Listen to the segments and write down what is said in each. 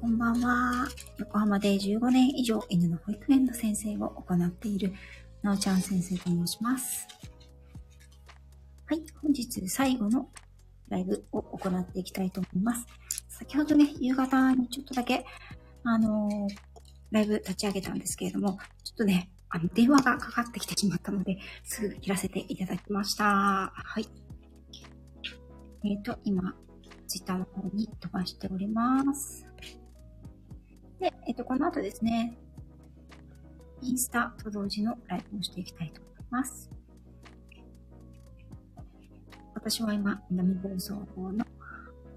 こんばんは。横浜で15年以上犬の保育園の先生を行っている、なおちゃん先生と申します。はい、本日最後のライブを行っていきたいと思います。先ほどね、夕方にちょっとだけ、あのーライブ立ち上げたんですけれども、ちょっとね、あの、電話がかかってきてしまったので、すぐ切らせていただきました。はい。えっ、と、今、ツイッターの方に飛ばしております。で、えっ、と、この後ですね、インスタと同時のライブをしていきたいと思います。私は今、南房総の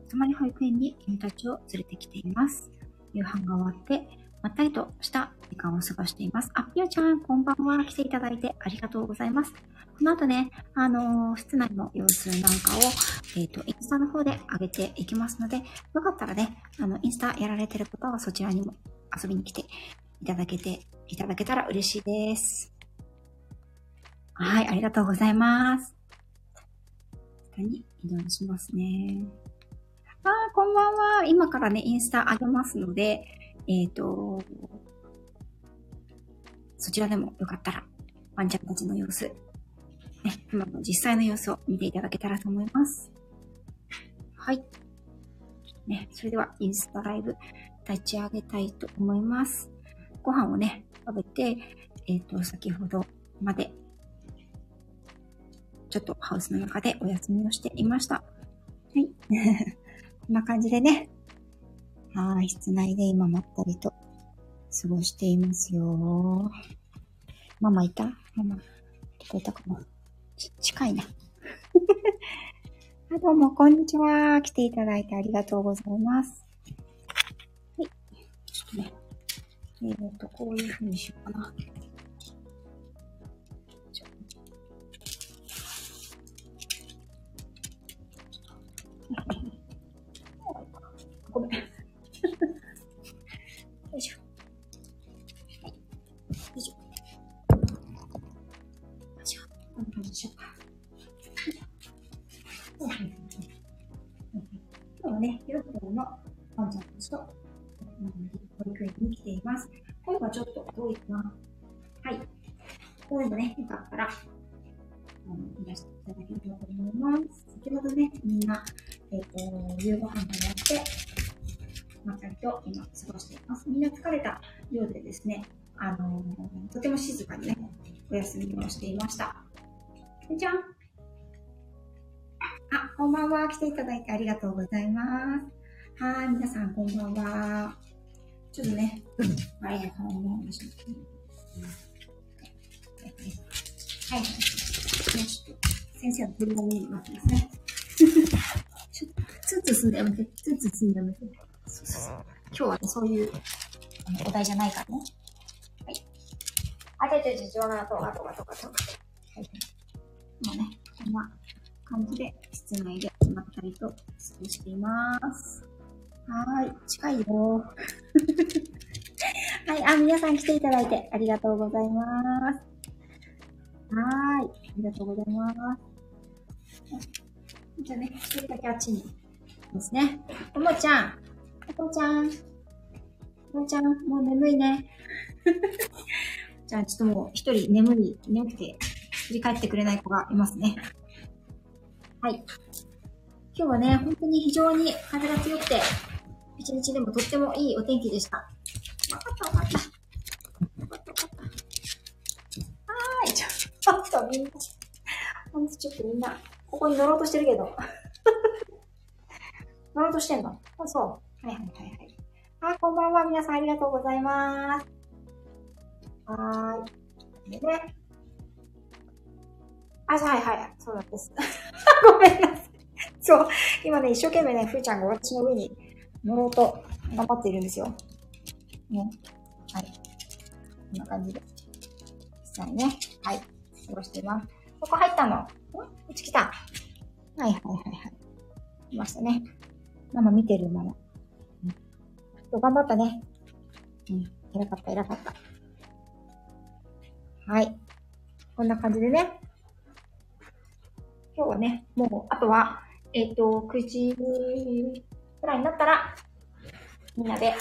たまに保育園に犬たちを連れてきています。夕飯が終わって、まったりとした時間を過ごしています。あ、ぴよちゃん、こんばんは。来ていただいてありがとうございます。この後ね、あのー室内の様子なんかを、えっ、と、インスタの方で上げていきますので、よかったらね、あの、インスタやられてる方はそちらにも遊びに来ていただけて、いただけたら嬉しいです。はい、ありがとうございます。下に移動しますね。あー、こんばんは。今からね、インスタ上げますので、えっ、と、そちらでもよかったら、ワンちゃんたちの様子、ね、今の実際の様子を見ていただけたらと思います。はい。ね、それではインスタライブ立ち上げたいと思います。ご飯をね、食べて、えっ、と、先ほどまで、ちょっとハウスの中でお休みをしていました。はい。こんな感じでね、はい、室内で今まったりと過ごしていますよ。ママいた？ママ、どこいたかも近いな。あどうも、こんにちは。来ていただいてありがとうございます。はい。ちょっとね。えーと、こういう風にしようかな。保育園に来ています。声がちょっと遠いかな。はい。こういうのね、よかったら、あの、いらしていただければと思います。先ほどね、みんな、えっ、と、夕ご飯をやって、まったりと今過ごしています。みんな疲れたようでですね、あのとても静かにね、お休みをしていました。じゃん。あ、こんばんは。来ていただいてありがとうございます。はい、皆さんこんばんは。ちょっとね、あれや顔の話を聞いてはい。ね、ちょっと、先生の振りが見えになってますね。ちょっと、ツンツンすんでやめて。ツンツンすんでやめて。そうそうそう。今日はね、そういうお題じゃないからね。はい。あ、ちょちょちょちょ、あと、あと、あと、あと。はい。今ね、こんな感じで、室内でまったりと過ごしています。はーい。近いよ はい。あ、皆さん来ていただいてありがとうございます。はーい。ありがとうございます。じゃあね、一人だけあっちに。ですね。ともちゃん。ともちゃん。ともちゃん、もう眠いね。じゃあ、ちょっともう一人眠い、眠くて、振り返ってくれない子がいますね。はい。今日はね、本当に非常に風が強くて、一日でもとってもいいお天気でした。わかったわかった。わかったわかった。はーい、ちょっとみんな、ほんとちょっとみんな、ここに乗ろうとしてるけど。乗ろうとしてんの？あ、そう。はいはいはいはい。あ、こんばんは。皆さんありがとうございます。はーい。でね。あ、はいはい。そうなんです。ごめんなさい。そう。今ね、一生懸命ね、ふーちゃんが私の上に乗ろうと頑張っているんですよ。ね。はい。こんな感じで。実際ね。はい。過ごしています。ここ入ったの？ん？こっち来た。はいはいはいはい。来ましたね。ママ見てるママ。うん。頑張ったね。うん。偉かった偉かった。はい。こんな感じでね。今日はね、もう、あとは、えっ、と、9時くらいになったら、みんなで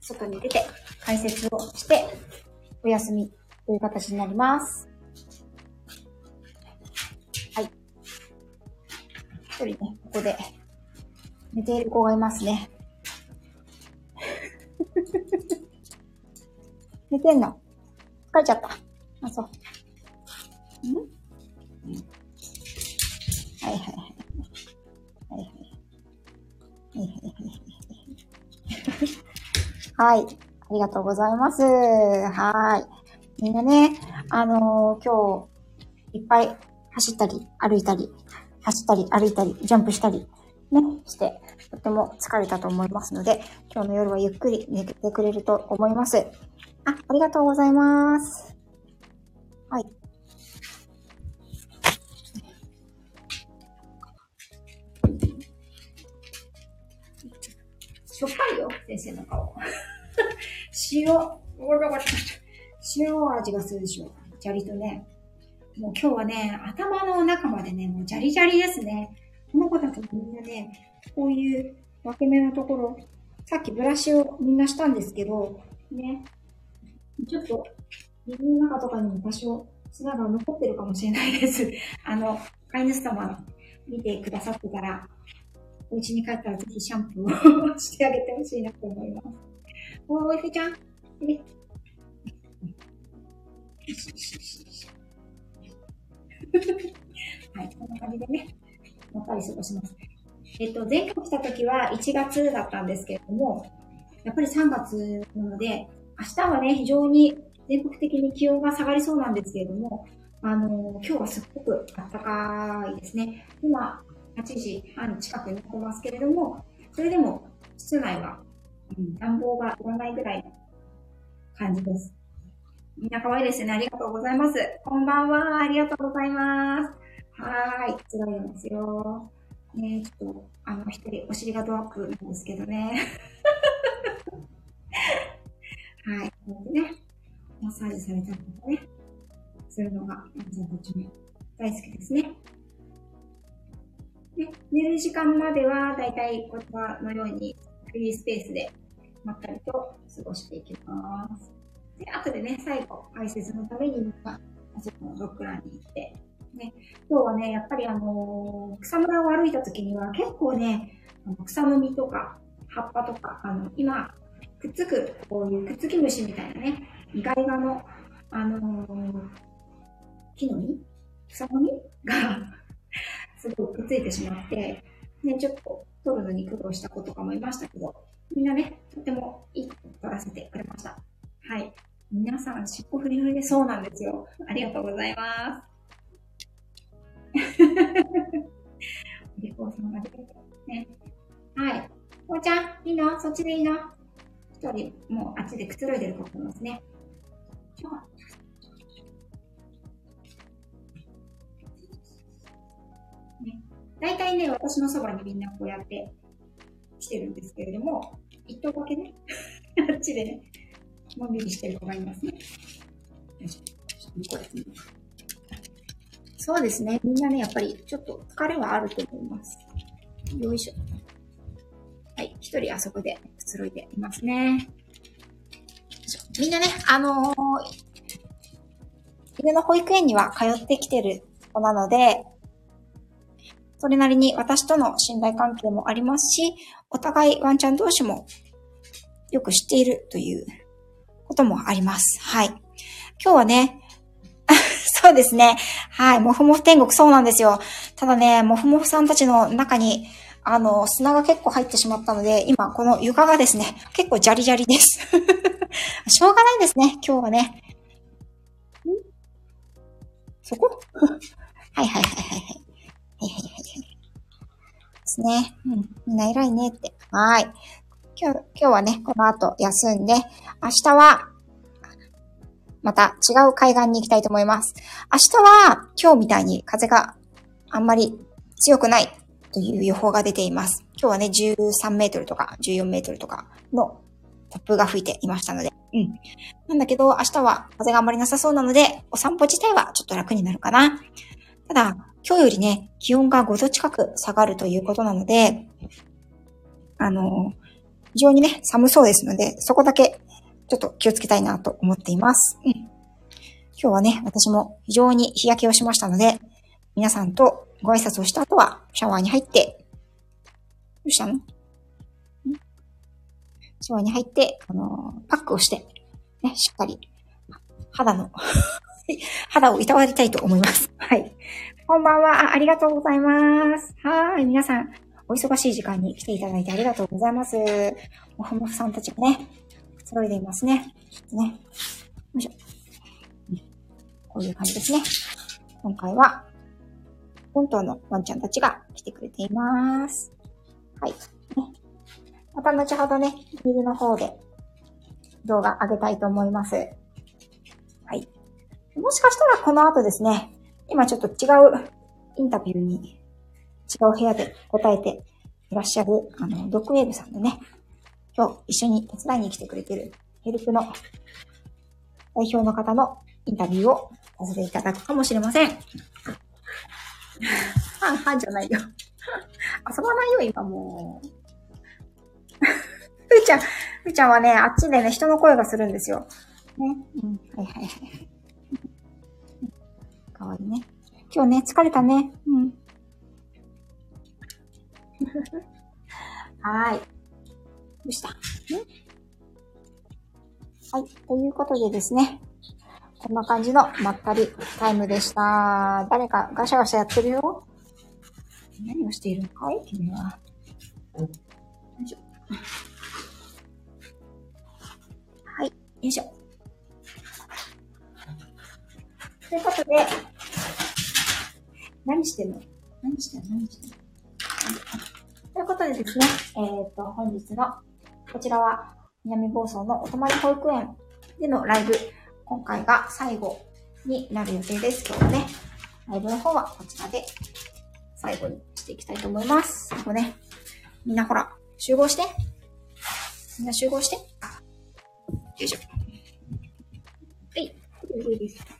外に出て解説をしてお休みという形になります。はい。一人ね、ここで寝ている子がいますね。寝てんの？疲れちゃった。あ、そう。はい。ありがとうございます。はい。みんなね、あのー、今日、いっぱい走ったり、歩いたり、走ったり、歩いたり、ジャンプしたり、ね、して、とても疲れたと思いますので、今日の夜はゆっくり寝てくれると思います。あ、ありがとうございます。はい。しょっぱいよ、先生の顔。塩、塩味がするでしょ。砂利とね。もう今日はね、頭の中までね、もうジャリジャリですね。この子たちみんなね、こういう分け目のところ、さっきブラシをみんなしたんですけど、ね、ちょっと、耳の中とかにも多少砂が残ってるかもしれないです。あの、飼い主様見てくださってたら、お家に帰ったらぜひシャンプーを してあげてほしいなと思います。おーい、ふちゃん。はい、こんな感じでね、まったり過ごします。えっと、前回来た時は1月だったんですけれども、やっぱり3月なので、明日はね、非常に全国的に気温が下がりそうなんですけれども、あの今日はすっごく暖かいですね。今、8時半近くに来ますけれども、それでも室内は、暖房がいらないぐらいの感じです。みんな可愛いですね。ありがとうございます。こんばんは。ありがとうございます。はーい。つらいますよ。ねちょっと、あの、一人、お尻がドアップなんですけどね。はい。こうやってね、マッサージされたりとかね、するのが、ワンちゃんたちも大好きですね。で、寝る時間までは、だいたいこちらのように、フリースペースで、まったりと過ごしていきます。で、後でね、最後、解説のために、まあ、そこのドッグランに行って、ね、今日はね、やっぱりあのー、草むらを歩いた時には結構ね、あの草の実とか葉っぱとか、あの、今、くっつく、こういうくっつき虫みたいなね、意外がの、あのー、木の実？草の実？がすごくくっついてしまって、ね、ちょっと取るのに苦労した子とかもいましたけど、みんなね、とてもいいこと取らせてくれました。はい。皆さん、尻尾フリフリでそうなんですよ。ありがとうございます。お利口さんが出てね。はい。こうちゃん、いいの？そっちでいいの？一人、もうあっちでくつろいでる子もいますね。ね、大体ね、私のそばにみんなこうやって来てるんですけれども、一頭だけね、あっちでね、のんびりしてる子がいますね。そうですね。みんなね、やっぱりちょっと疲れはあると思います。よいしょ。はい。一人あそこでくつろいでいますね。みんなね、あのー、犬の保育園には通ってきてる子なので、それなりに私との信頼関係もありますし、お互いワンちゃん同士もよく知っているということもあります。はい。今日はね、そうですね。はい。もふもふ天国そうなんですよ。ただね、もふもふさんたちの中に、あの、砂が結構入ってしまったので、今この床がですね、結構ジャリジャリです。しょうがないですね、今日はね。ん？そこ？はいはいはいはいはい。ですね。うん。みんな偉いねって。はい。今日、今日はね、この後休んで、明日は、また違う海岸に行きたいと思います。明日は、今日みたいに風があんまり強くないという予報が出ています。今日はね、13メートルとか14メートルとかの突風が吹いていましたので。うん。なんだけど、明日は風があんまりなさそうなので、お散歩自体はちょっと楽になるかな。ただ、今日よりね、気温が5度近く下がるということなので、あの、非常にね、寒そうですので、そこだけちょっと気をつけたいなと思っています。うん、今日はね、私も非常に日焼けをしましたので、皆さんとご挨拶をした後は、シャワーに入って、どうしたの？シャワーに入って、あの、パックをして、ね、しっかり、肌の 肌をいたわりたいと思います。はい。こんばんは。ありがとうございます。はい。皆さん、お忙しい時間に来ていただいてありがとうございます。もふもふさんたちがね、くつろいでいますね。ね。よいしょ。こういう感じですね。今回は、本当のワンちゃんたちが来てくれています。はい。ね、また後ほどね、ビルの方で動画上げたいと思います。はい。もしかしたらこの後ですね、今ちょっと違うインタビューに違う部屋で答えていらっしゃる、あの、ドッグウェーブさんのね、今日一緒に手伝いに来てくれてるヘルプの代表の方のインタビューをさせていただくかもしれません。はんはんじゃないよ。遊ばないよ、今もう。ふーちゃん、ふーちゃんはね、あっちでね、人の声がするんですよ。ね。うん。はいはいはい。かわいいね。今日ね、疲れたね。うん。はい。どうした？はい。ということでですね。こんな感じのまったりタイムでした。誰かガシャガシャやってるよ。何をしているのかい？君は。よいしょ。はい。よいしょ。ということで、何してんの？何してんの？何してんの？ということでですね、えっ、と、本日の、こちらは、南房総のお泊まり保育園でのライブ、今回が最後になる予定です。今日はね、ライブの方はこちらで最後にしていきたいと思います。ここね、みんなほら、集合して。みんな集合して。よいしょ。はい。これです。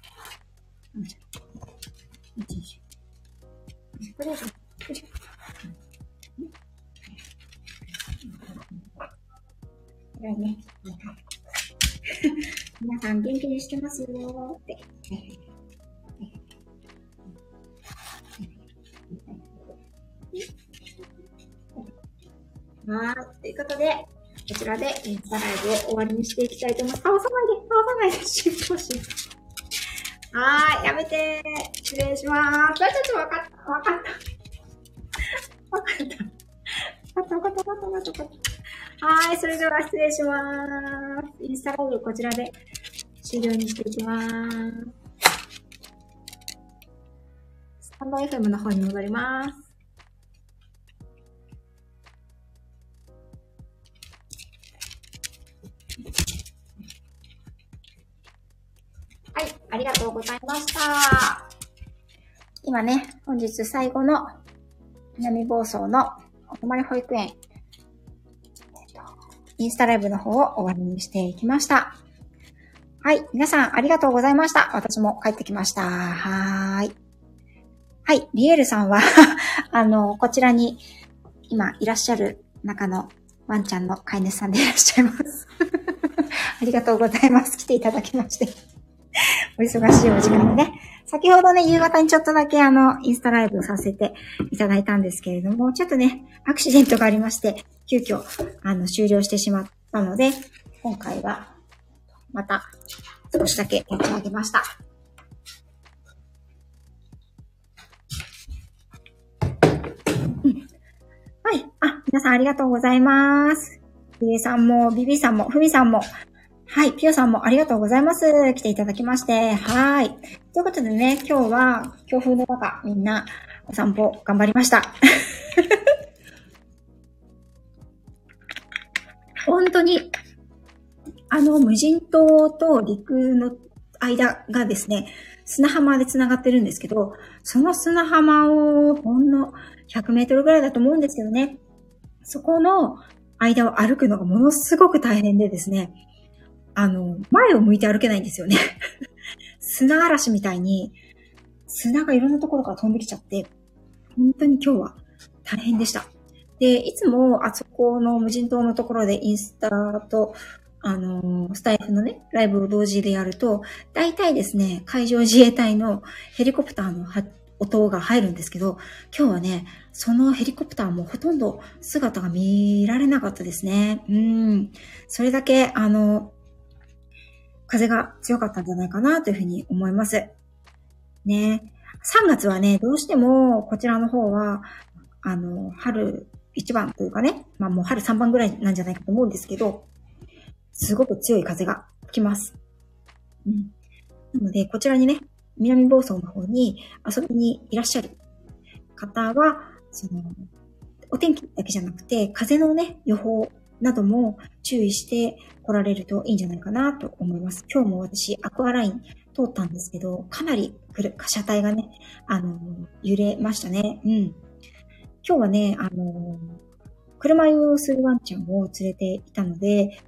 これ。ね、皆さん元気にしてますよって。はい。ということで、こちらでインスタライブを終わりにしていきたいと思います。あ、押さないで、押さないで、しっし。はーい、やめて失礼します。ちょっとわかった、わかった。わかった。わかった、わかった、わかった、わかった。はい、それでは失礼します。インスタライブこちらで終了にしていきます。スタンド FM の方に戻ります。今ね、本日最後の南房総のお泊まり保育園、インスタライブの方を終わりにしていきました。はい。皆さん、ありがとうございました。私も帰ってきました。はーい。はい。リエルさんは あの、こちらに今いらっしゃる中のワンちゃんの飼い主さんでいらっしゃいます ありがとうございます。来ていただきましてお忙しいお時間でね。先ほどね、夕方にちょっとだけあの、インスタライブさせていただいたんですけれども、ちょっとね、アクシデントがありまして、急遽、あの、終了してしまったので、今回はまた少しだけやってあげました。はい。あ、皆さんありがとうございます。ビエさんも、ビビさんも、フミさんも、はい。ピオさんもありがとうございます。来ていただきまして。はい。ということでね、今日は強風の中、みんなお散歩頑張りました。本当にあの、無人島と陸の間がですね、砂浜で繋がってるんですけど、その砂浜をほんの100メートルぐらいだと思うんですけどね、そこの間を歩くのがものすごく大変でですね、あの、前を向いて歩けないんですよね。砂嵐みたいに、砂がいろんなところから飛んできちゃって、本当に今日は大変でした。で、いつもあそこの無人島のところでインスタと、あのー、スタイフのね、ライブを同時でやると、大体ですね、海上自衛隊のヘリコプターの音が入るんですけど、今日はね、そのヘリコプターもほとんど姿が見られなかったですね。うん。それだけ、あの、風が強かったんじゃないかなというふうに思います。ね。3月はね、どうしてもこちらの方は、あの、春1番というかね、まあもう春3番ぐらいなんじゃないかと思うんですけど、すごく強い風が吹きます。うん。なので、こちらにね、南房総の方に遊びにいらっしゃる方は、その、お天気だけじゃなくて、風のね、予報なども注意して来られるといいんじゃないかなと思います。今日も私、アクアライン通ったんですけど、かなり車体がね、あの、揺れましたね。うん。今日はね、あの、車酔いをするワンちゃんを連れていたので、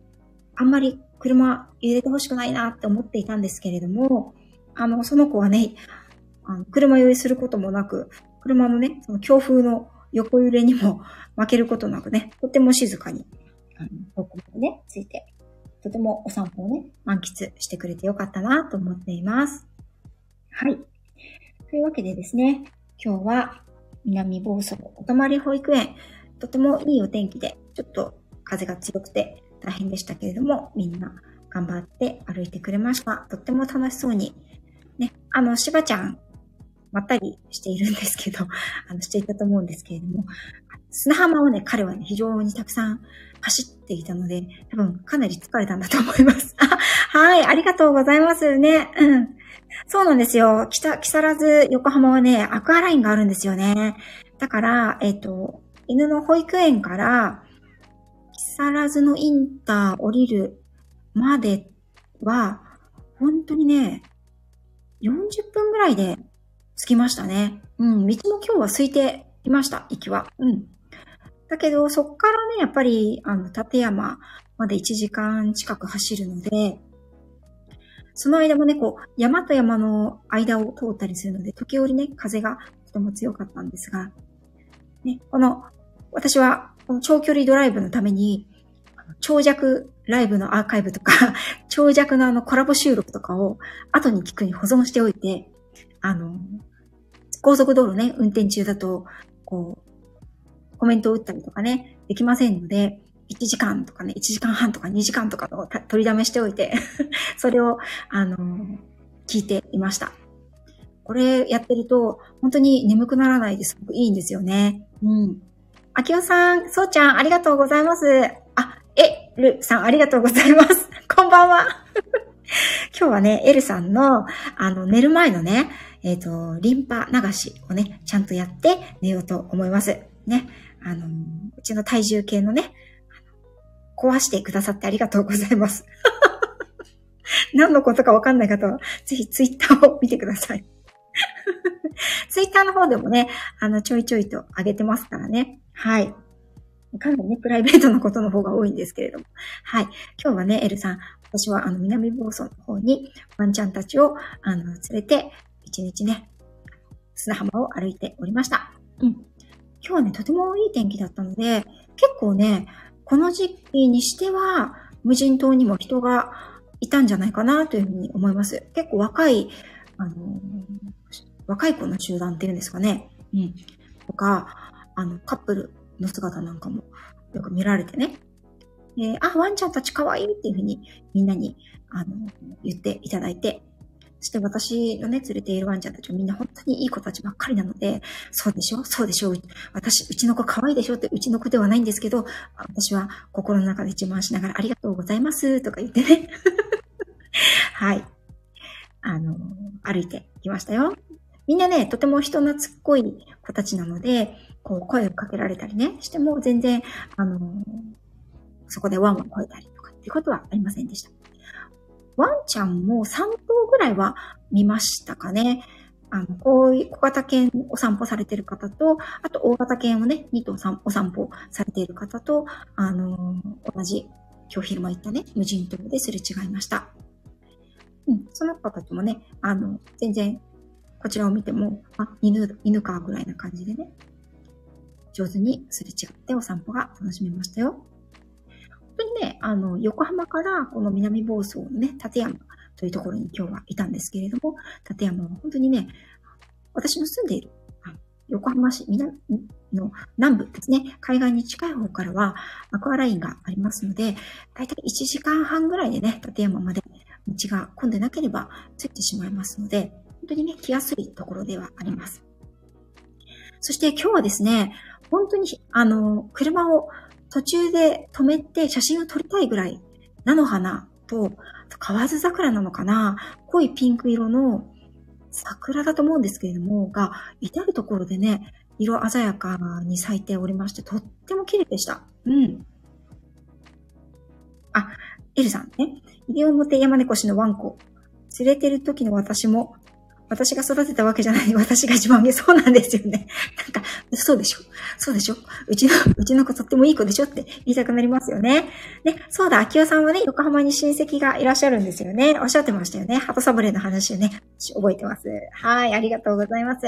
あんまり車入れてほしくないなって思っていたんですけれども、あの、その子はね、あの車酔いすることもなく、車のね、その強風の横揺れにも負けることなくね、とても静かに、あの、僕もね、ついて、とてもお散歩をね、満喫してくれてよかったなと思っています。はい。というわけでですね、今日は南房総お泊まり保育園、とてもいいお天気で、ちょっと風が強くて大変でしたけれども、みんな頑張って歩いてくれました。とっても楽しそうに。ね、あの、しばちゃん、まったりしているんですけど、あの、していたと思うんですけれども、砂浜をね、彼はね、非常にたくさん走っていたので、多分かなり疲れたんだと思います。はい、ありがとうございますね。うん。そうなんですよ。北、木更津横浜はね、アクアラインがあるんですよね。だから、えっ、ー、と、犬の保育園から、木更津のインター降りるまでは、本当にね、40分ぐらいで着きましたね。うん、道も今日は空いていました、行きは。うん。だけど、そっからね、やっぱり、あの、立山まで1時間近く走るので、その間もね、こう、山と山の間を通ったりするので、時折ね、風がとても強かったんですが、ね、この、私は、この長距離ドライブのために、長尺ライブのアーカイブとか、長尺のあのコラボ収録とかを後に聞くに保存しておいて、あの、高速道路ね、運転中だと、こう、コメントを打ったりとかね、できませんので、1時間とかね、1時間半とか2時間とかを取りだめしておいて それを、あのー、聞いていました。これやってると、本当に眠くならないですごくいいんですよね。うん。あきおさん、そうちゃん、ありがとうございます。あ、え、るさん、ありがとうございます。こんばんは。今日はね、エルさんの、あの、寝る前のね、えっ、ー、と、リンパ流しをね、ちゃんとやって寝ようと思います。ね。あの、うちの体重計のね、壊してくださってありがとうございます。何のことかわかんない方は、ぜひツイッターを見てください。ツイッターの方でもね、あの、ちょいちょいと上げてますからね。はい。かなりね、プライベートなことの方が多いんですけれども。はい。今日はね、エルさん、私はあの、南房総の方にワンちゃんたちを、あの、連れて、一日ね、砂浜を歩いておりました。うん。今日はね、とてもいい天気だったので、結構ね、この時期にしては、無人島にも人がいたんじゃないかなというふうに思います。結構若い、あのー、若い子の集団っていうんですかね。うん。とか、あの、カップルの姿なんかもよく見られてね。で、あ、ワンちゃんたち可愛いっていうふうにみんなに、あの、言っていただいて、そして私のね、連れているワンちゃんたちはみんな本当にいい子たちばっかりなので、そうでしょ？そうでしょ？私、うちの子可愛いでしょって、うちの子ではないんですけど、私は心の中で自慢しながらありがとうございますとか言ってね。はい。あの、歩いてきましたよ。みんなね、とても人懐っこい子たちなので、こう、声をかけられたりね、しても全然、あの、そこでワンワン吠えたりとかっていうことはありませんでした。ワンちゃんも3頭ぐらいは見ましたかね。あの、こういう小型犬お散歩されてる方と、あと大型犬をね、2頭お散歩されている方と、あのー、同じ、今日昼間行ったね、無人島ですれ違いました。うん、その子たちもね、あの、全然、こちらを見ても、あ、犬、犬か、ぐらいな感じでね、上手にすれ違ってお散歩が楽しめましたよ。本当にね、あの、横浜からこの南房総のね、立山というところに今日はいたんですけれども、立山は本当にね、私の住んでいる横浜市南の南部ですね、海岸に近い方からはアクアラインがありますので、だいたい1時間半ぐらいでね、立山まで道が混んでなければついてしまいますので、本当にね、来やすいところではあります。そして今日はですね、本当に、あの、車を途中で止めて写真を撮りたいぐらい、菜の花と、河津桜なのかな濃いピンク色の桜だと思うんですけれども、が、至るところでね、色鮮やかに咲いておりまして、とっても綺麗でした。うん。あ、エルさんね。西表山猫氏のワンコ。連れてる時の私も私が育てたわけじゃない。私が自慢げそうなんですよね。なんか、そうでしょそうでしょうちの、うちの子とってもいい子でしょって言いたくなりますよね。ね、そうだ、秋代さんはね、横浜に親戚がいらっしゃるんですよね。おっしゃってましたよね。鳩サブレの話をね、覚えてます。はい、ありがとうございます。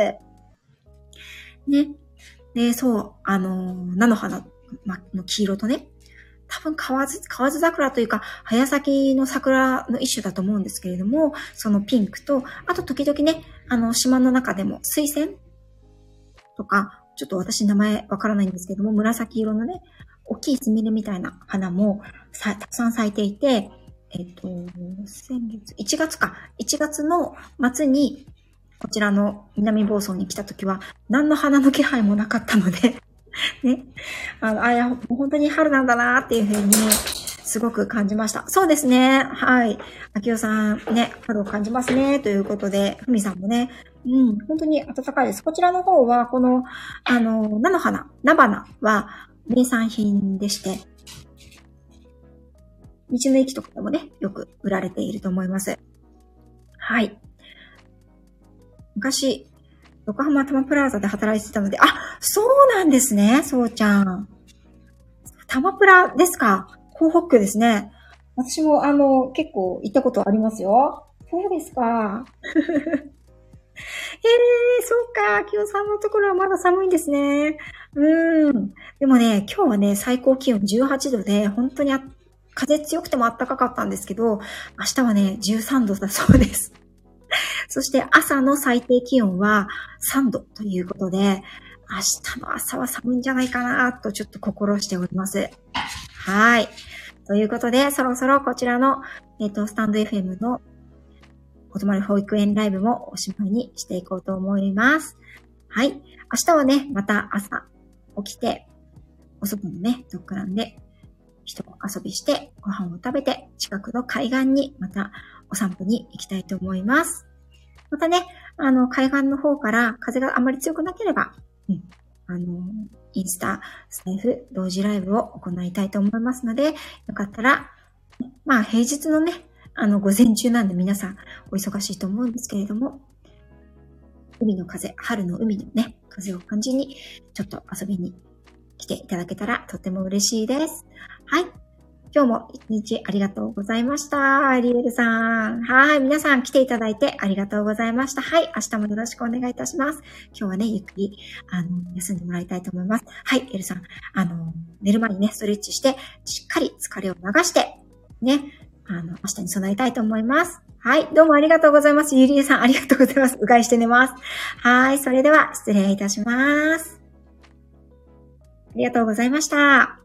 ね。で、そう、あの、菜の花の黄色とね、多分河津、河津桜というか、早咲きの桜の一種だと思うんですけれども、そのピンクと、あと時々ね、あの、島の中でも水仙とか、ちょっと私名前わからないんですけども、紫色のね、大きいスミレみたいな花もたくさん咲いていて、えっと、先月、1月か、1月の末に、こちらの南房総に来た時は、何の花の気配もなかったので ね。あの、あ、や、本当に春なんだなっていうふうに、すごく感じました。そうですね。はい。秋代さん、ね、春を感じますね。ということで、ふみさんもね、うん、本当に暖かいです。こちらの方は、この、あの、菜の花、菜花は名産品でして、道の駅とかでもね、よく売られていると思います。はい。昔、横浜タマプラザで働いてたので、あ、そうなんですね、そうちゃん。タマプラですか？港北区ですね。私も、あの、結構行ったことありますよ。そうですか。え えー、そうか。清さんのところはまだ寒いんですね。うん。でもね、今日はね、最高気温18度で、本当に風強くても暖かかったんですけど、明日はね、13度だそうです。そして朝の最低気温は3度ということで、明日の朝は寒いんじゃないかなとちょっと心しております。はい。ということで、そろそろこちらの、えっ、ー、と、スタンド FM のお泊まり保育園ライブもおしまいにしていこうと思います。はい。明日はね、また朝起きて、お外のね、ドッグランで人遊びして、ご飯を食べて、近くの海岸にまたお散歩に行きたいと思います。またね、あの、海岸の方から風があまり強くなければ、うん、あの、インスタ、スタイフ、同時ライブを行いたいと思いますので、よかったら、まあ平日のね、あの、午前中なんで皆さんお忙しいと思うんですけれども、海の風、春の海のね、風を感じに、ちょっと遊びに来ていただけたらとっても嬉しいです。はい。今日も一日ありがとうございました。アリエルさん。はい。皆さん来ていただいてありがとうございました。はい。明日もよろしくお願いいたします。今日はね、ゆっくり、あの、休んでもらいたいと思います。はい。エルさん。あの、寝る前にね、ストレッチして、しっかり疲れを流して、ね、あの、明日に備えたいと思います。はい。どうもありがとうございます。ゆりえさん、ありがとうございます。うがいして寝ます。はい。それでは、失礼いたします。ありがとうございました。